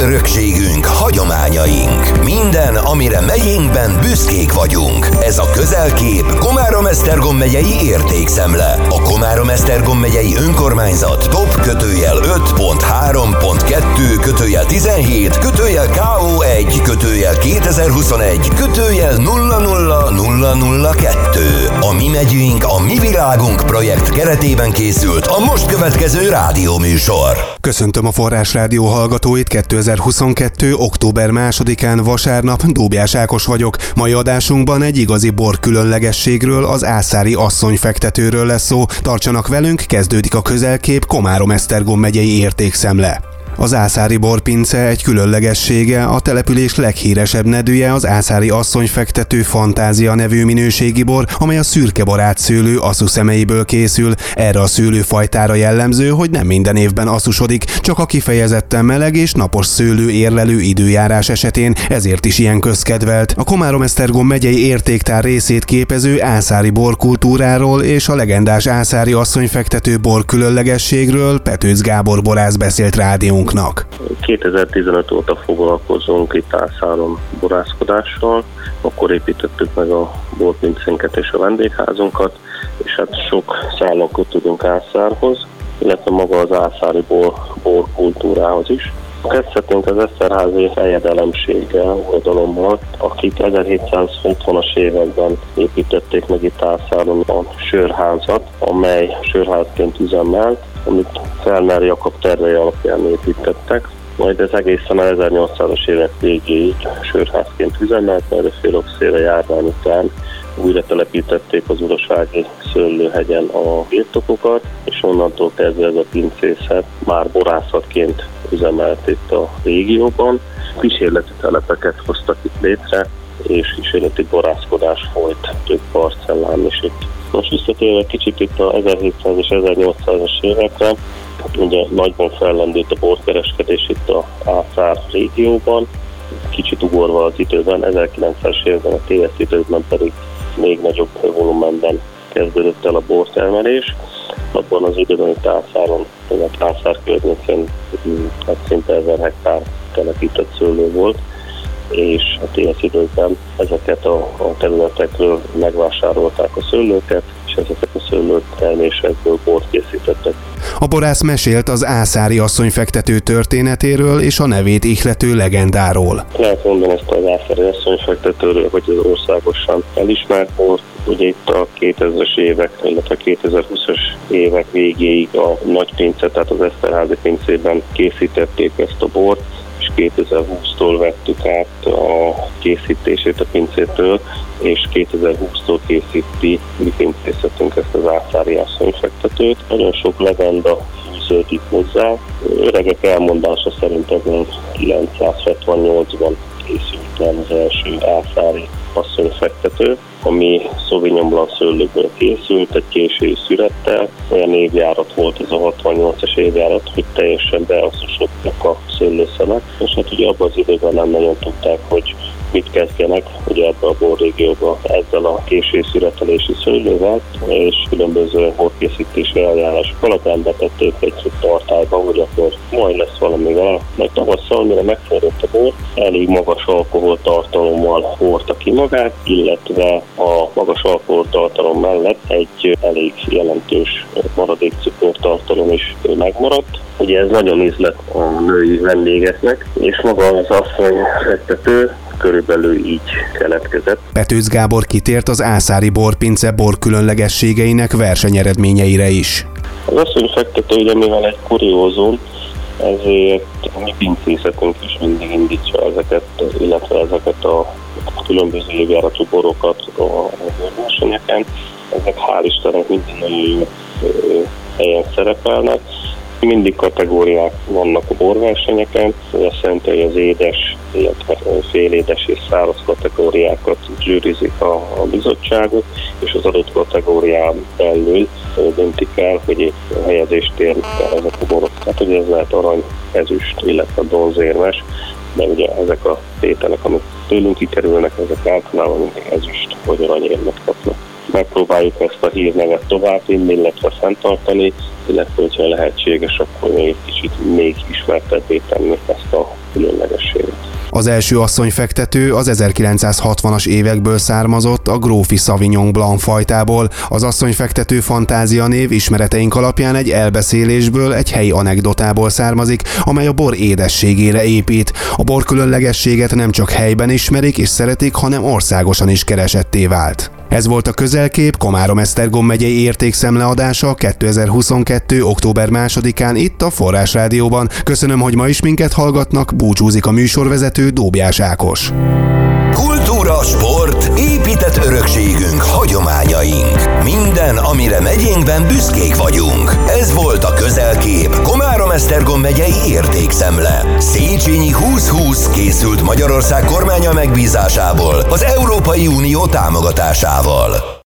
Örökségünk, hagyományaink. Minden, amire megyénkben büszkék vagyunk. Ez a közelkép Komárom-Esztergom megyei értékszemle. A Komárom-Esztergom megyei önkormányzat top kötőjel 5.3.2 kötőjel 17 kötőjel KO1 kötőjel 2021 kötőjel 00002. A Mi megyünk, a Mi világunk projekt keretében készült a most következő rádióműsor. Köszöntöm a Forrás Rádió hallgatóit 2022. október 2-án vasárnap Dóbjás Ákos vagyok. Mai adásunkban egy igazi bor különlegességről, az ászári asszony fektetőről lesz szó. Tartsanak velünk, kezdődik a közelkép Komárom-Esztergom megyei értékszemle. Az ászári borpince egy különlegessége, a település leghíresebb nedője az ászári asszonyfektető fantázia nevű minőségi bor, amely a szürke barát szőlő asszu szemeiből készül. Erre a szőlőfajtára jellemző, hogy nem minden évben asszusodik, csak a kifejezetten meleg és napos szőlő érlelő időjárás esetén, ezért is ilyen közkedvelt. A Komárom-Esztergom megyei értéktár részét képező ászári borkultúráról és a legendás ászári asszonyfektető bor különlegességről Petőc Gábor borász beszélt rádiónk magunknak? 2015 óta foglalkozunk itt ászálon borászkodással, akkor építettük meg a borpincénket és a vendégházunkat, és hát sok szállon kötődünk ászárhoz, illetve maga az ászári bor, bor kultúrához is. Kezdhetünk az Eszterházi fejedelemséggel, oldalommal, akik 1760-as években építették meg itt Ászálon a sörházat, amely sörházként üzemelt, amit Felner Jakab tervei alapján építettek. Majd ez egészen a 1800-as évek végéig sörházként üzemelt, majd a félokszéle járvány után újra telepítették az urasági szőlőhegyen a birtokokat, és onnantól kezdve ez a pincészet már borászatként üzemelt itt a régióban. Kísérleti telepeket hoztak itt létre, és kísérleti borászkodás folyt több parcellán is itt. Most visszatérve kicsit itt a 1700 és 1800-as évekre, ugye nagyban fellendült a borkereskedés itt a Ászár régióban, kicsit ugorva az időben, 1900-es évben, a TS időben pedig még nagyobb volumenben kezdődött el a bortermelés. Abban az időben itt Ászáron, tehát Ászár környékén hát szinte 1000 hektár telepített szőlő volt, és a téli időkben ezeket a, a területekről megvásárolták a szőlőket, és ezeket a szőlők termésekből bort készítettek. A borász mesélt az ászári asszonyfektető történetéről és a nevét ihlető legendáról. Lehet mondani ezt az ászári asszonyfektetőről, hogy az országosan elismert bort, ugye itt a 2000-es évek, illetve 2020-as évek végéig a nagy pince, tehát az Eszterházi pincében készítették ezt a bort, 2020-tól vettük át a készítését a pincétől, és 2020-tól készíti mi pincészetünk ezt az ászári asszonyfektetőt. Nagyon sok legenda fűződik hozzá. Öregek elmondása szerint ez 978-ban készült el az első ászári asszonyfektető, ami Sauvignon Blanc szőlőből készült, egy késői szürettel. Olyan évjárat volt ez a 68-as évjárat, hogy teljesen beasszosodtak a szőlőszemek, és hát ugye abban az időben nem nagyon tudták, hogy mit kezdjenek ugye ebbe a borrégióba ezzel a késő szüretelési szőlővel, és különböző borkészítési eljárások alapján betették egy tartályba, hogy akkor majd lesz valami vele. Meg tavasszal, mire megforrott a bor, elég magas alkoholtartalommal hordta ki magát, illetve a magas alkoholtartalom mellett egy elég jelentős maradék cukortartalom is megmaradt. Ugye ez nagyon ízlet a női vendégeknek, és maga az asszony fektető körülbelül így keletkezett. Petőz Gábor kitért az ászári borpince bor különlegességeinek versenyeredményeire is. Az asszony fektető ugye mivel egy kuriózum, ezért a mi pincészetünk is mindig indítja ezeket, illetve ezeket a különböző évjáratú borokat a versenyeken. Ezek hál' Istennek minden nagyon jó helyen szerepelnek mindig kategóriák vannak a borversenyeken, azt jelenti, hogy az édes, illetve félédes és száraz kategóriákat zsűrizik a, a bizottságot, és az adott kategórián belül döntik el, hogy egy helyezést érnek el ezek a borok. Tehát ugye ez lehet arany, ezüst, illetve bronzérmes, de ugye ezek a tételek, amik tőlünk kikerülnek, ezek általában mindig ezüst vagy aranyérmet kapnak megpróbáljuk ezt a hírnevet továbbvinni, illetve fenntartani, illetve hogyha lehetséges, akkor még egy kicsit még ismertebbé tenni ezt a különlegességet. Az első asszonyfektető az 1960-as évekből származott a grófi Savignon Blanc fajtából. Az asszonyfektető fantázia név ismereteink alapján egy elbeszélésből, egy helyi anekdotából származik, amely a bor édességére épít. A bor különlegességet nem csak helyben ismerik és szeretik, hanem országosan is keresetté vált. Ez volt a közelkép Komárom-Esztergom megyei értékszemleadása 2022. október 2-án itt a Forrás Rádióban. Köszönöm, hogy ma is minket hallgatnak, búcsúzik a műsorvezető Dóbjás Ákos. Kultúra, sport, épített örökségünk, hagyományaink. Minden, amire megyénkben büszkék vagyunk. Ez volt a közelkép Komárom-Esztergom megyei értékszemle. Széchenyi 2020 készült Magyarország kormánya megbízásából az Európai Unió támogatásával.